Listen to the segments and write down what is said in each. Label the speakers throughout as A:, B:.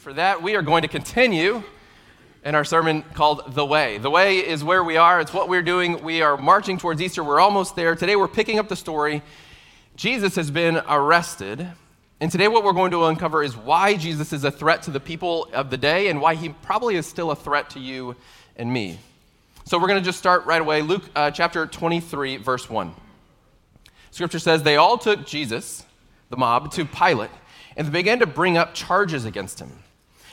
A: for that. We are going to continue in our sermon called The Way. The Way is where we are, it's what we're doing. We are marching towards Easter, we're almost there. Today we're picking up the story. Jesus has been arrested. And today, what we're going to uncover is why Jesus is a threat to the people of the day and why he probably is still a threat to you and me. So, we're going to just start right away. Luke uh, chapter 23, verse 1. Scripture says, They all took Jesus, the mob, to Pilate, and they began to bring up charges against him.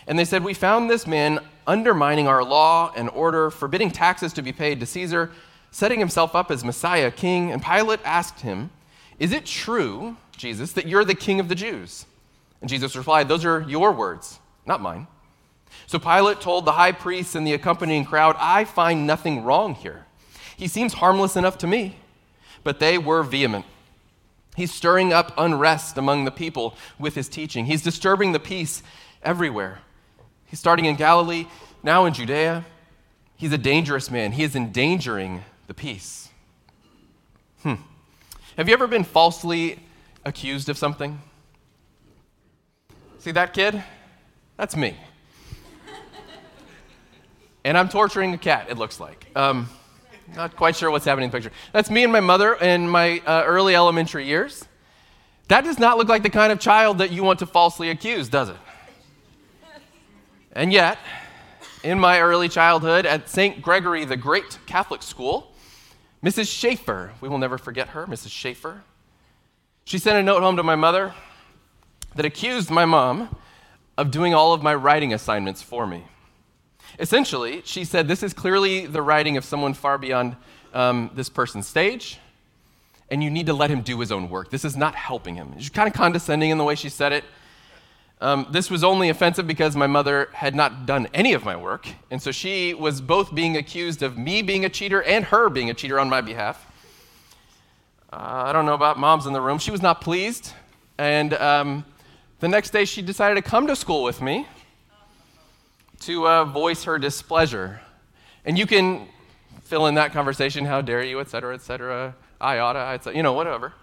A: And they said, We found this man undermining our law and order, forbidding taxes to be paid to Caesar, setting himself up as Messiah, king. And Pilate asked him, Is it true, Jesus, that you're the king of the Jews? And Jesus replied, Those are your words, not mine. So Pilate told the high priests and the accompanying crowd, I find nothing wrong here. He seems harmless enough to me. But they were vehement. He's stirring up unrest among the people with his teaching. He's disturbing the peace everywhere. He's starting in Galilee, now in Judea. He's a dangerous man. He is endangering the peace. Hmm. Have you ever been falsely accused of something? See that kid? That's me. and I'm torturing a cat, it looks like. Um, not quite sure what's happening in the picture. That's me and my mother in my uh, early elementary years. That does not look like the kind of child that you want to falsely accuse, does it? And yet, in my early childhood at St. Gregory the Great Catholic School, Mrs. Schaefer, we will never forget her, Mrs. Schaefer, she sent a note home to my mother that accused my mom of doing all of my writing assignments for me. Essentially, she said, This is clearly the writing of someone far beyond um, this person's stage, and you need to let him do his own work. This is not helping him. She's kind of condescending in the way she said it. Um, this was only offensive because my mother had not done any of my work. And so she was both being accused of me being a cheater and her being a cheater on my behalf. Uh, I don't know about moms in the room. She was not pleased. And um, the next day, she decided to come to school with me to uh, voice her displeasure. And you can fill in that conversation how dare you, et cetera, et cetera. I oughta, et cetera, you know, whatever.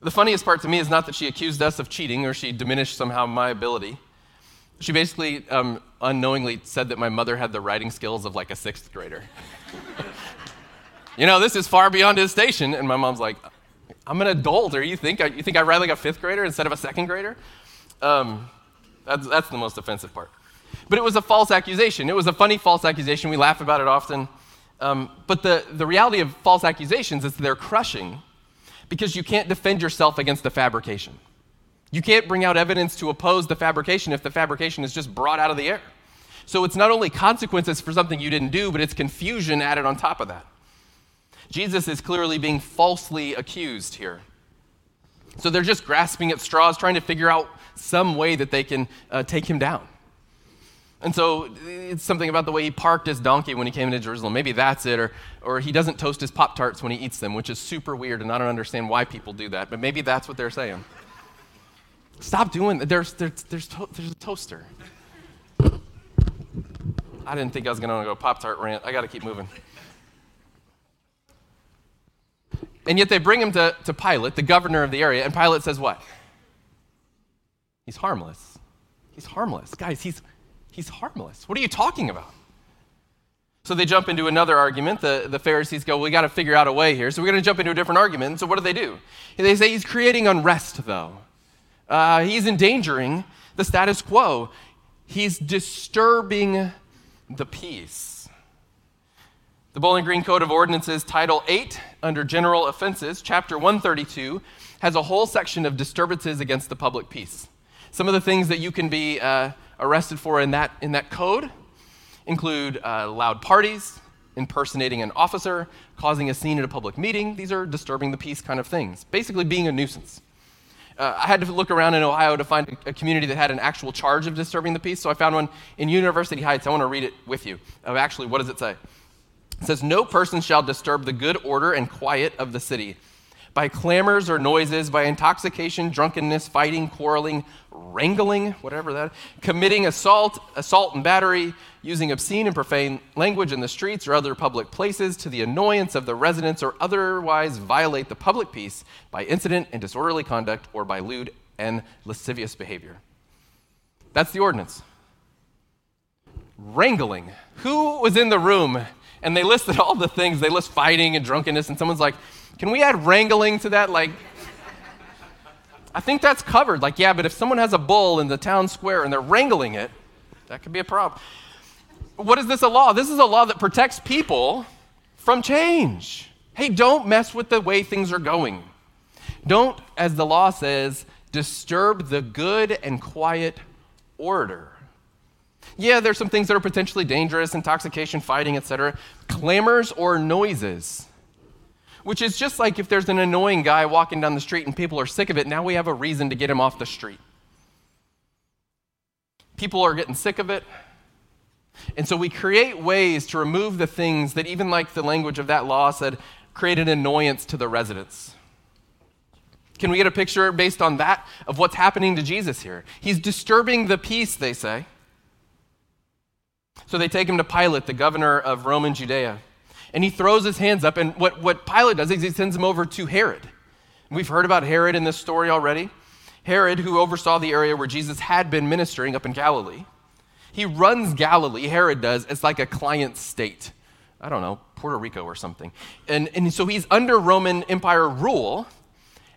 A: The funniest part to me is not that she accused us of cheating or she diminished somehow my ability. She basically um, unknowingly said that my mother had the writing skills of like a sixth grader. you know, this is far beyond his station. And my mom's like, I'm an adult. Or you think I, you think I write like a fifth grader instead of a second grader? Um, that's, that's the most offensive part. But it was a false accusation. It was a funny false accusation. We laugh about it often. Um, but the, the reality of false accusations is they're crushing because you can't defend yourself against the fabrication. You can't bring out evidence to oppose the fabrication if the fabrication is just brought out of the air. So it's not only consequences for something you didn't do, but it's confusion added on top of that. Jesus is clearly being falsely accused here. So they're just grasping at straws, trying to figure out some way that they can uh, take him down. And so it's something about the way he parked his donkey when he came into Jerusalem. Maybe that's it. Or, or he doesn't toast his Pop Tarts when he eats them, which is super weird, and I don't understand why people do that. But maybe that's what they're saying. Stop doing that. There's, there's, there's, to- there's a toaster. I didn't think I was going to go Pop Tart rant. I got to keep moving. And yet they bring him to, to Pilate, the governor of the area, and Pilate says what? He's harmless. He's harmless. Guys, he's He's harmless. What are you talking about? So they jump into another argument. The, the Pharisees go, well, We got to figure out a way here. So we're going to jump into a different argument. So what do they do? They say he's creating unrest, though. Uh, he's endangering the status quo. He's disturbing the peace. The Bowling Green Code of Ordinances, Title 8, under General Offenses, Chapter 132, has a whole section of disturbances against the public peace. Some of the things that you can be uh, arrested for in that, in that code include uh, loud parties, impersonating an officer, causing a scene at a public meeting. These are disturbing the peace kind of things, basically being a nuisance. Uh, I had to look around in Ohio to find a, community that had an actual charge of disturbing the peace. So I found one in University Heights. I want to read it with you. Actually, what does it say? It says, No person shall disturb the good order and quiet of the city by clamors or noises, by intoxication, drunkenness, fighting, quarreling, wrangling, whatever that, committing assault, assault and battery, using obscene and profane language in the streets or other public places to the annoyance of the residents or otherwise violate the public peace by incident and disorderly conduct or by lewd and lascivious behavior. That's the ordinance. Wrangling. Who was in the room? And they listed all the things. They list fighting and drunkenness, and someone's like, can we add wrangling to that? Like, I think that's covered. Like, yeah, but if someone has a bull in the town square and they're wrangling it, that could be a problem. What is this a law? This is a law that protects people from change. Hey, don't mess with the way things are going. Don't, as the law says, disturb the good and quiet order. Yeah, there's some things that are potentially dangerous, intoxication, fighting, etc. Clamors or noises which is just like if there's an annoying guy walking down the street and people are sick of it, now we have a reason to get him off the street. People are getting sick of it. And so we create ways to remove the things that, even like the language of that law said, create an annoyance to the residents. Can we get a picture based on that of what's happening to Jesus here? He's disturbing the peace, they say. So they take him to Pilate, the governor of Roman Judea and he throws his hands up. And what, what Pilate does is he sends him over to Herod. We've heard about Herod in this story already. Herod, who oversaw the area where Jesus had been ministering up in Galilee, he runs Galilee, Herod does, as like a client state. I don't know, Puerto Rico or something. And, and so he's under Roman Empire rule,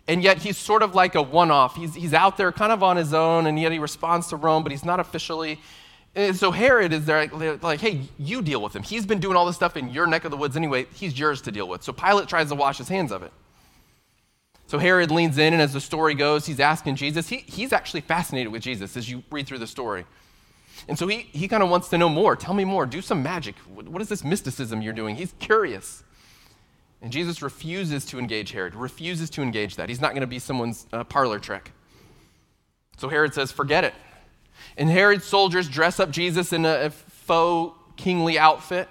A: and yet he's sort of like a one off. He's, he's out there kind of on his own, and yet he responds to Rome, but he's not officially. And so Herod is there, like, like, hey, you deal with him. He's been doing all this stuff in your neck of the woods anyway. He's yours to deal with. So Pilate tries to wash his hands of it. So Herod leans in, and as the story goes, he's asking Jesus. He, he's actually fascinated with Jesus as you read through the story. And so he, he kind of wants to know more. Tell me more. Do some magic. What, is this mysticism you're doing? He's curious. And Jesus refuses to engage Herod, refuses to engage that. He's not going to be someone's uh, parlor trick. So Herod says, forget it. And Herod's soldiers dress up Jesus in a, faux kingly outfit.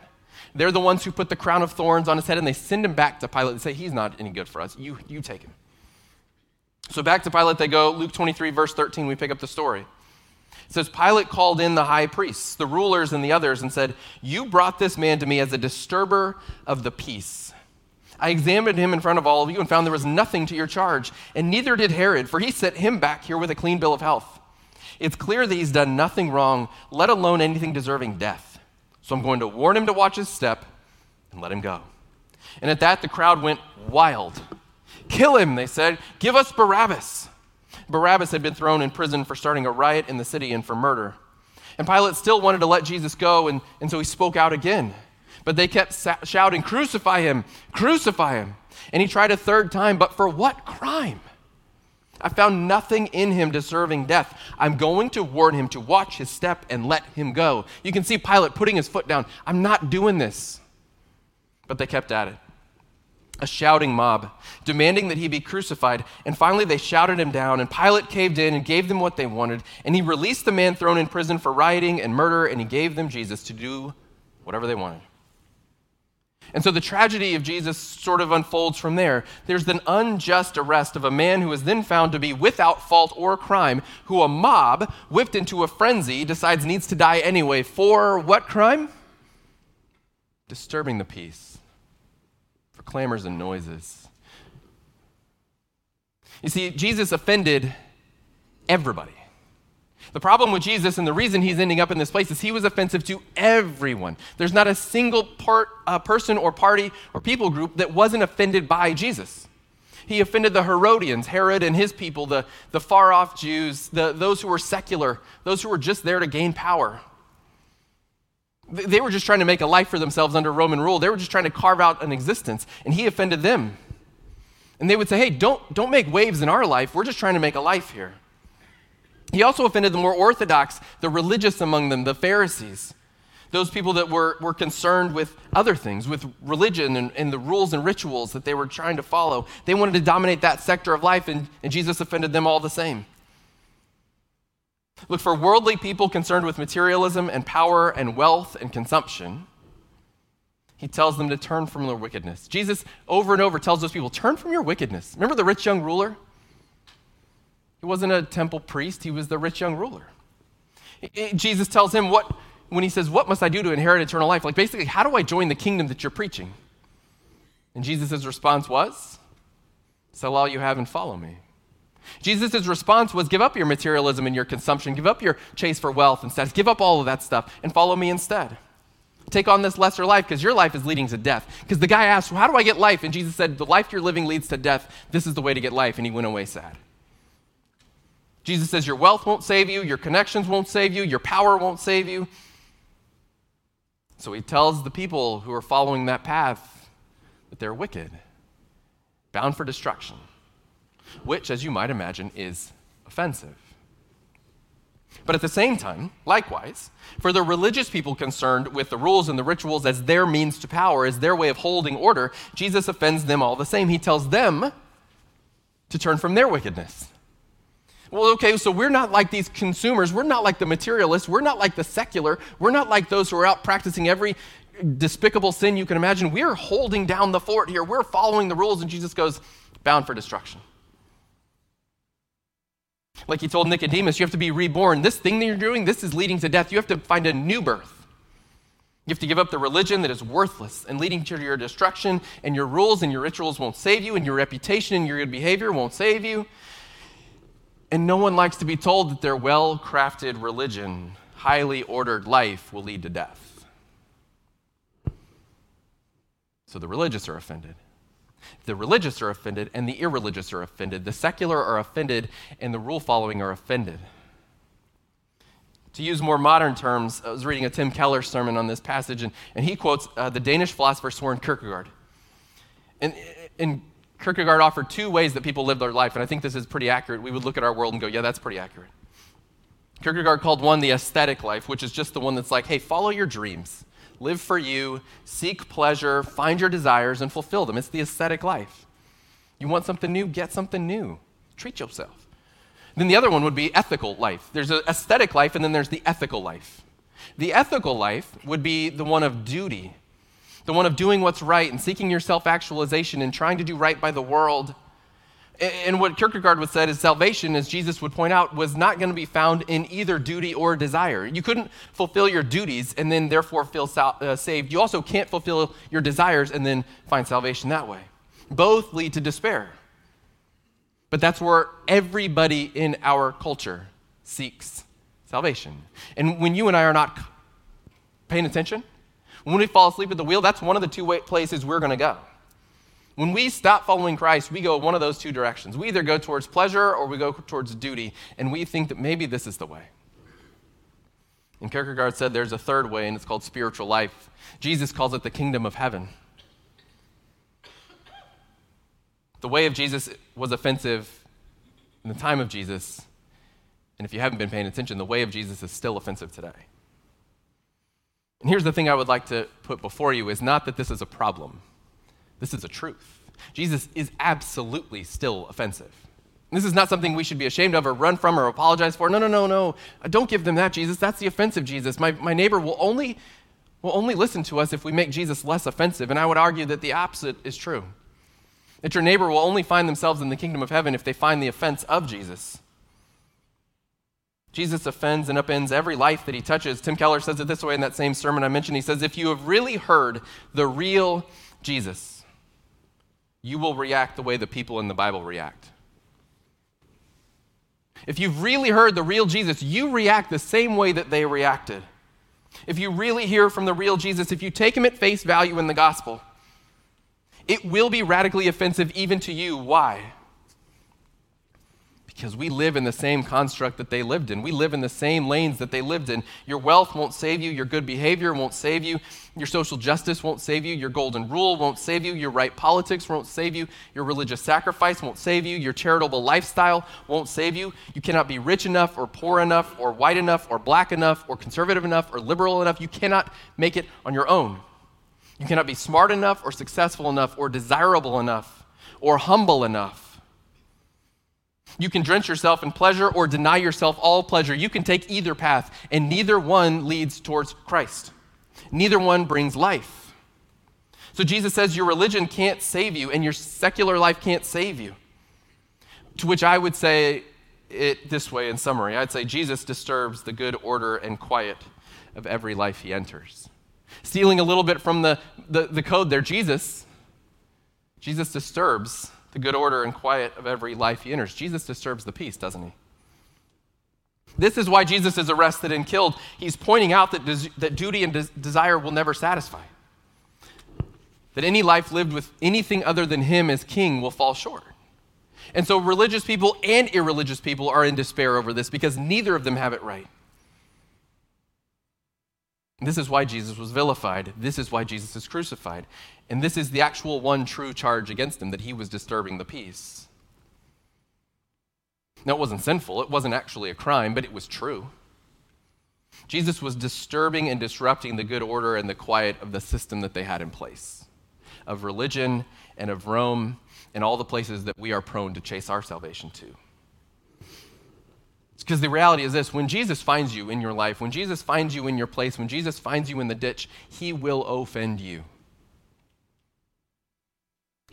A: They're the ones who put the crown of thorns on his head and they send him back to Pilate and say, He's not any good for us. You, you take him. So back to Pilate they go. Luke 23, verse 13, we pick up the story. It says, Pilate called in the high priests, the rulers, and the others and said, You brought this man to me as a disturber of the peace. I examined him in front of all of you and found there was nothing to your charge, and neither did Herod, for he sent him back here with a clean bill of health. It's clear that he's done nothing wrong, let alone anything deserving death. So I'm going to warn him to watch his step and let him go. And at that, the crowd went wild. Kill him, they said. Give us Barabbas. Barabbas had been thrown in prison for starting a riot in the city and for murder. And Pilate still wanted to let Jesus go, and, and so he spoke out again. But they kept sa- shouting, Crucify him! Crucify him! And he tried a third time, but for what crime? I found nothing in him deserving death. I'm going to warn him to watch his step and let him go. You can see Pilate putting his foot down. I'm not doing this. But they kept at it. A shouting mob, demanding that he be crucified. And finally, they shouted him down, and Pilate caved in and gave them what they wanted. And he released the man thrown in prison for rioting and murder, and he gave them Jesus to do whatever they wanted. And so the tragedy of Jesus sort of unfolds from there. There's an unjust arrest of a man who is then found to be without fault or crime, who a mob, whipped into a frenzy, decides needs to die anyway. For what crime? Disturbing the peace, for clamors and noises. You see, Jesus offended everybody. The problem with Jesus and the reason he's ending up in this place is he was offensive to everyone. There's not a single part, uh, person or party or people group that wasn't offended by Jesus. He offended the Herodians, Herod and his people, the, the far off Jews, the, those who were secular, those who were just there to gain power. They were just trying to make a life for themselves under Roman rule. They were just trying to carve out an existence, and he offended them. And they would say, hey, don't, don't make waves in our life. We're just trying to make a life here. He also offended the more orthodox, the religious among them, the Pharisees. those people that were, were concerned with other things, with religion and, and the rules and rituals that they were trying to follow. They wanted to dominate that sector of life, and, and Jesus offended them all the same. Look, for worldly people concerned with materialism and power and wealth and consumption, he tells them to turn from their wickedness. Jesus, over and over, tells those people, Turn from your wickedness. Remember the rich young ruler? He wasn't a temple priest, he was the rich young ruler. Jesus tells him what when he says, What must I do to inherit eternal life? Like, basically, how do I join the kingdom that you're preaching? And Jesus' response was, Sell all you have and follow me. Jesus' response was, Give up your materialism and your consumption, give up your chase for wealth instead, give up all of that stuff and follow me instead. Take on this lesser life because your life is leading to death. Because the guy asked, well, How do I get life? And Jesus said, The life you're living leads to death. This is the way to get life. And he went away sad. Jesus says, Your wealth won't save you, your connections won't save you, your power won't save you. So he tells the people who are following that path that they're wicked, bound for destruction, which, as you might imagine, is offensive. But at the same time, likewise, for the religious people concerned with the rules and the rituals as their means to power, as their way of holding order, Jesus offends them all the same. He tells them to turn from their wickedness. Well, okay, so we're not like these consumers. We're not like the materialists. We're not like the secular. We're not like those who are out practicing every despicable sin you can imagine. We're holding down the fort here. We're following the rules. And Jesus goes, bound for destruction. Like he told Nicodemus, you have to be reborn. This thing that you're doing, this is leading to death. You have to find a new birth. You have to give up the religion that is worthless and leading to your destruction, and your rules and your rituals won't save you, and your reputation and your good behavior won't save you. And no one likes to be told that their well crafted religion, highly ordered life will lead to death. So the religious are offended. The religious are offended, and the irreligious are offended. The secular are offended, and the rule following are offended. To use more modern terms, I was reading a Tim Keller sermon on this passage, and, and he quotes uh, the Danish philosopher Soren Kierkegaard. And, and Kierkegaard offered two ways that people live their life, and I think this is pretty accurate. We would look at our world and go, yeah, that's pretty accurate. Kierkegaard called one the aesthetic life, which is just the one that's like, hey, follow your dreams, live for you, seek pleasure, find your desires, and fulfill them. It's the aesthetic life. You want something new? Get something new. Treat yourself. Then the other one would be ethical life. There's an aesthetic life, and then there's the ethical life. The ethical life would be the one of duty the one of doing what's right and seeking your self actualization and trying to do right by the world. And what Kierkegaard would say is salvation, as Jesus would point out, was not going to be found in either duty or desire. You couldn't fulfill your duties and then therefore feel sal- uh, saved. You also can't fulfill your desires and then find salvation that way. Both lead to despair. But that's where everybody in our culture seeks salvation. And when you and I are not paying attention, when we fall asleep at the wheel, that's one of the two places we're going to go. When we stop following Christ, we go one of those two directions. We either go towards pleasure or we go towards duty, and we think that maybe this is the way. And Kierkegaard said there's a third way, and it's called spiritual life. Jesus calls it the kingdom of heaven. The way of Jesus was offensive in the time of Jesus, and if you haven't been paying attention, the way of Jesus is still offensive today. And here's the thing I would like to put before you is not that this is a problem. This is a truth. Jesus is absolutely still offensive. This is not something we should be ashamed of or run from or apologize for. No, no, no, no. Uh, don't give them that, Jesus. That's the offensive Jesus. My, my neighbor will only, will only listen to us if we make Jesus less offensive. And I would argue that the opposite is true. That your neighbor will only find themselves in the kingdom of heaven if they find the offense of Jesus. Jesus offends and upends every life that he touches. Tim Keller says it this way in that same sermon I mentioned. He says, If you have really heard the real Jesus, you will react the way the people in the Bible react. If you've really heard the real Jesus, you react the same way that they reacted. If you really hear from the real Jesus, if you take him at face value in the gospel, it will be radically offensive even to you. Why? Because we live in the same construct that they lived in. We live in the same lanes that they lived in. Your wealth won't save you. Your good behavior won't save you. Your social justice won't save you. Your golden rule won't save you. Your right politics won't save you. Your religious sacrifice won't save you. Your charitable lifestyle won't save you. You cannot be rich enough or poor enough or white enough or black enough or conservative enough or liberal enough. You cannot make it on your own. You cannot be smart enough or successful enough or desirable enough or humble enough you can drench yourself in pleasure or deny yourself all pleasure. You can take either path, and neither one leads towards Christ. Neither one brings life. So Jesus says your religion can't save you, and your secular life can't save you. To which I would say it this way in summary I'd say Jesus disturbs the good order and quiet of every life he enters. Stealing a little bit from the, the, the code there, Jesus, Jesus disturbs the good order and quiet of every life he enters. Jesus disturbs the peace, doesn't he? This is why Jesus is arrested and killed. He's pointing out that, des- that duty and des- desire will never satisfy. That any life lived with anything other than him as king will fall short. And so religious people and irreligious people are in despair over this because neither of them have it right. This is why Jesus was vilified. This is why Jesus is crucified. And this is the actual one true charge against him that he was disturbing the peace. Now, it wasn't sinful, it wasn't actually a crime, but it was true. Jesus was disturbing and disrupting the good order and the quiet of the system that they had in place of religion and of Rome and all the places that we are prone to chase our salvation to. Because the reality is this when Jesus finds you in your life, when Jesus finds you in your place, when Jesus finds you in the ditch, he will offend you.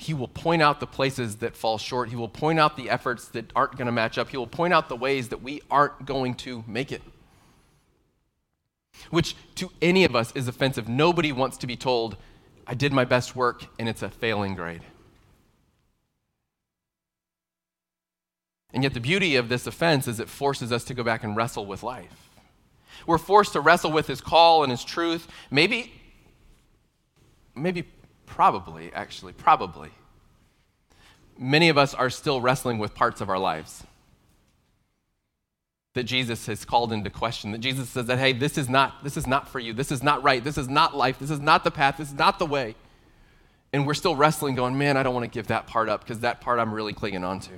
A: He will point out the places that fall short. He will point out the efforts that aren't going to match up. He will point out the ways that we aren't going to make it. Which to any of us is offensive. Nobody wants to be told, I did my best work and it's a failing grade. And yet, the beauty of this offense is it forces us to go back and wrestle with life. We're forced to wrestle with his call and his truth. Maybe, maybe Probably, actually, probably. Many of us are still wrestling with parts of our lives that Jesus has called into question. That Jesus says that, hey, this is not, this is not for you. This is not right. This is not life. This is not the path. This is not the way. And we're still wrestling, going, man, I don't want to give that part up because that part I'm really clinging on to.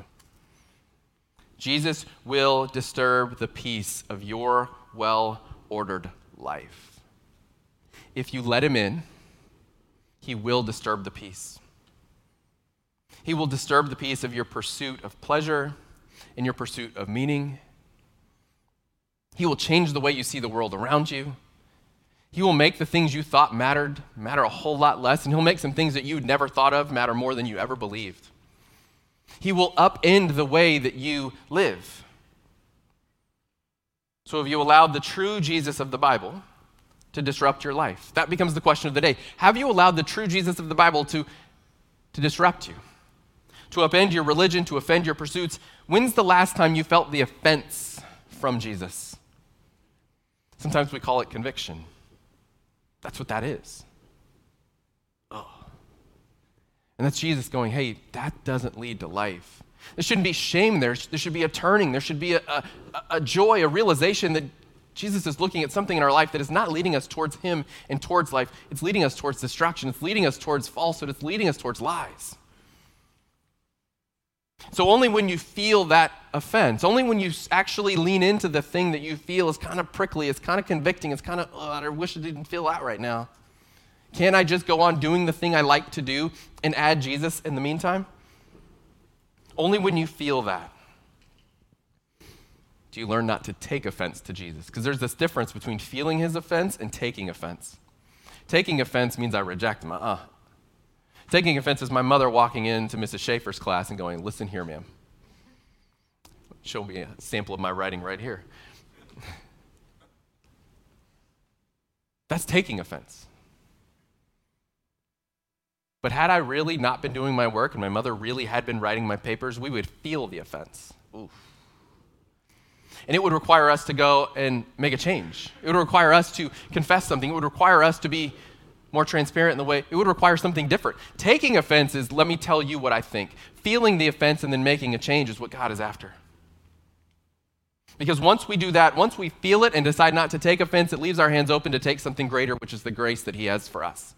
A: Jesus will disturb the peace of your well ordered life. If you let him in, he will disturb the peace. He will disturb the peace of your pursuit of pleasure and your pursuit of meaning. He will change the way you see the world around you. He will make the things you thought mattered matter a whole lot less, and he'll make some things that you'd never thought of matter more than you ever believed. He will upend the way that you live. So, have you allowed the true Jesus of the Bible to disrupt your life? That becomes the question of the day. Have you allowed the true Jesus of the Bible to, to disrupt you? To upend your religion, to offend your pursuits? When's the last time you felt the offense from Jesus? Sometimes we call it conviction. That's what that is. Oh. And that's Jesus going, hey, that doesn't lead to life. There shouldn't be shame there. There should be a turning. There should be a, a, a joy, a realization that Jesus is looking at something in our life that is not leading us towards Him and towards life. It's leading us towards destruction. It's leading us towards falsehood. It's leading us towards lies. So, only when you feel that offense, only when you actually lean into the thing that you feel is kind of prickly, it's kind of convicting, it's kind of, oh, I wish I didn't feel that right now. Can I just go on doing the thing I like to do and add Jesus in the meantime? Only when you feel that do you learn not to take offense to Jesus? Because there's this difference between feeling his offense and taking offense. Taking offense means I reject him. Uh-uh. Taking offense is my mother walking into Mrs. Schaefer's class and going, Listen here, ma'am. Show me a sample of my writing right here. That's taking offense. But had I really not been doing my work and my mother really had been writing my papers, we would feel the offense. Oof. And it would require us to go and make a change. It would require us to confess something. It would require us to be more transparent in the way. It would require something different. Taking offense is, let me tell you what I think. Feeling the offense and then making a change is what God is after. Because once we do that, once we feel it and decide not to take offense, it leaves our hands open to take something greater, which is the grace that He has for us.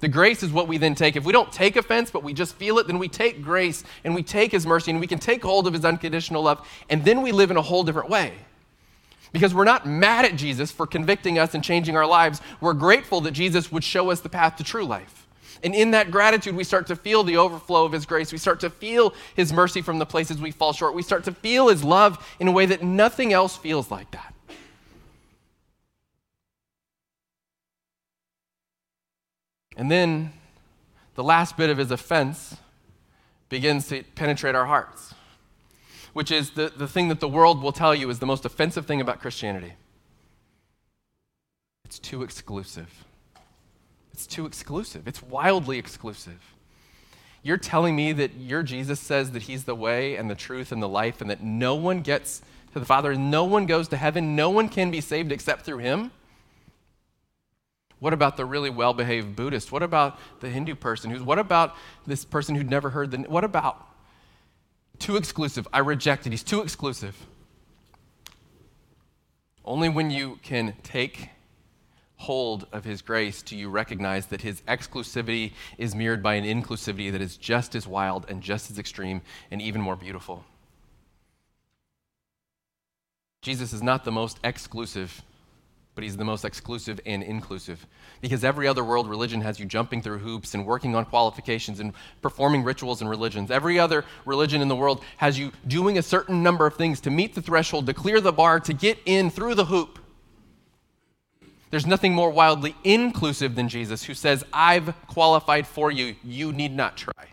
A: The grace is what we then take. If we don't take offense, but we just feel it, then we take grace and we take His mercy and we can take hold of His unconditional love, and then we live in a whole different way. Because we're not mad at Jesus for convicting us and changing our lives. We're grateful that Jesus would show us the path to true life. And in that gratitude, we start to feel the overflow of His grace. We start to feel His mercy from the places we fall short. We start to feel His love in a way that nothing else feels like that. And then the last bit of His offense begins to penetrate our hearts, which is the, the thing that the world will tell you is the most offensive thing about Christianity it's too exclusive. It's too exclusive. It's wildly exclusive. You're telling me that your Jesus says that he's the way and the truth and the life and that no one gets to the Father, no one goes to heaven, no one can be saved except through him? What about the really well behaved Buddhist? What about the Hindu person? Who's, what about this person who'd never heard the. What about? Too exclusive. I reject it. He's too exclusive. Only when you can take hold of his grace do you recognize that his exclusivity is mirrored by an inclusivity that is just as wild and just as extreme and even more beautiful. Jesus is not the most exclusive, but he's the most exclusive and inclusive. Because every other world religion has you jumping through hoops and working on qualifications and performing rituals and religions. Every other religion in the world has you doing a certain number of things to meet the threshold, to clear the bar, to get in through the hoop. There's nothing more wildly inclusive than Jesus, who says, I've qualified for you. You need not try.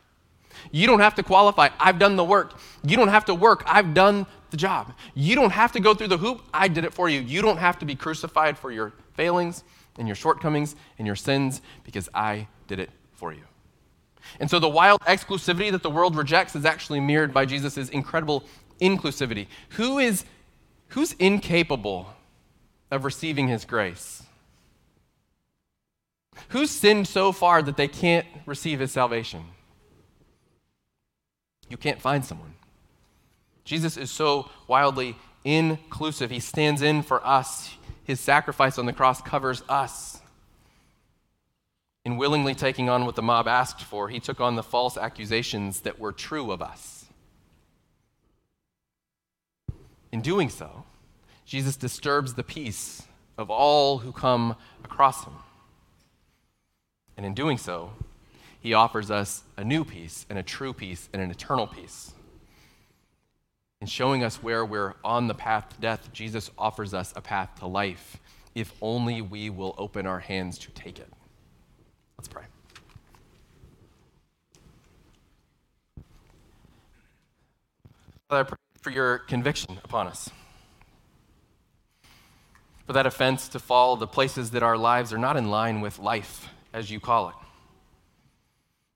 A: You don't have to qualify. I've done the work. You don't have to work. I've done the job. You don't have to go through the hoop. I did it for you. You don't have to be crucified for your failings and your shortcomings and your sins because I did it for you. And so the wild exclusivity that the world rejects is actually mirrored by Jesus' incredible inclusivity. Who is who's incapable of receiving his grace? Who's sinned so far that they can't receive his salvation? You can't find someone. Jesus is so wildly inclusive. He stands in for us. His sacrifice on the cross covers us. In willingly taking on what the mob asked for, he took on the false accusations that were true of us. In doing so, Jesus disturbs the peace of all who come across him. And in doing so, he offers us a new peace and a true peace and an eternal peace. In showing us where we're on the path to death, Jesus offers us a path to life if only we will open our hands to take it. Let's pray. Father, I pray for your conviction upon us. For that offense to fall the places that our lives are not in line with life as you call it.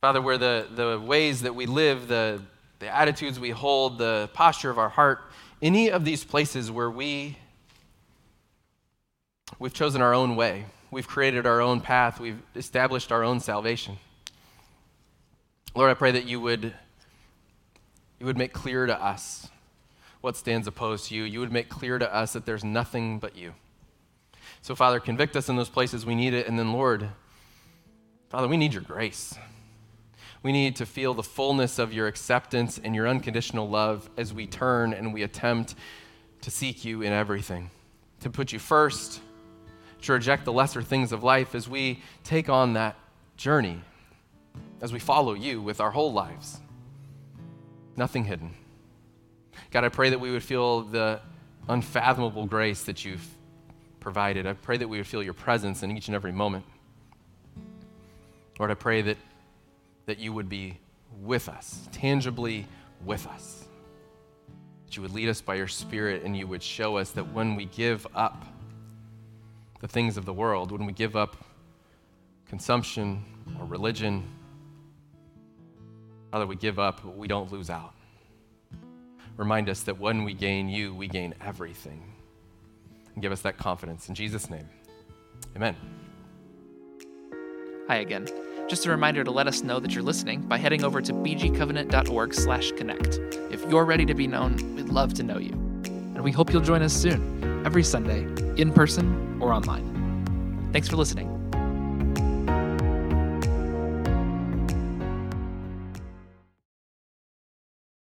A: Father, where the, the ways that we live, the, the attitudes we hold, the posture of our heart, any of these places where we, we've chosen our own way, we've created our own path, we've established our own salvation. Lord, I pray that you would, you would make clear to us what stands opposed to you. You would make clear to us that there's nothing but you. So, Father, convict us in those places we need it, and then, Lord, Father, we need your grace. We need to feel the fullness of your acceptance and your unconditional love as we turn and we attempt to seek you in everything, to put you first, to reject the lesser things of life as we take on that journey, as we follow you with our whole lives. Nothing hidden. God, I pray that we would feel the unfathomable grace that you've provided. I pray that we would feel your presence in each and every moment. Lord, I pray that, that you would be with us, tangibly with us. That you would lead us by your Spirit and you would show us that when we give up the things of the world, when we give up consumption or religion, Father, we give up, we don't lose out. Remind us that when we gain you, we gain everything. And give us that confidence. In Jesus' name, amen.
B: Hi again. Just a reminder to let us know that you're listening by heading over to bgcovenant.org/connect. If you're ready to be known, we'd love to know you. And we hope you'll join us soon, every Sunday, in person or online. Thanks for listening.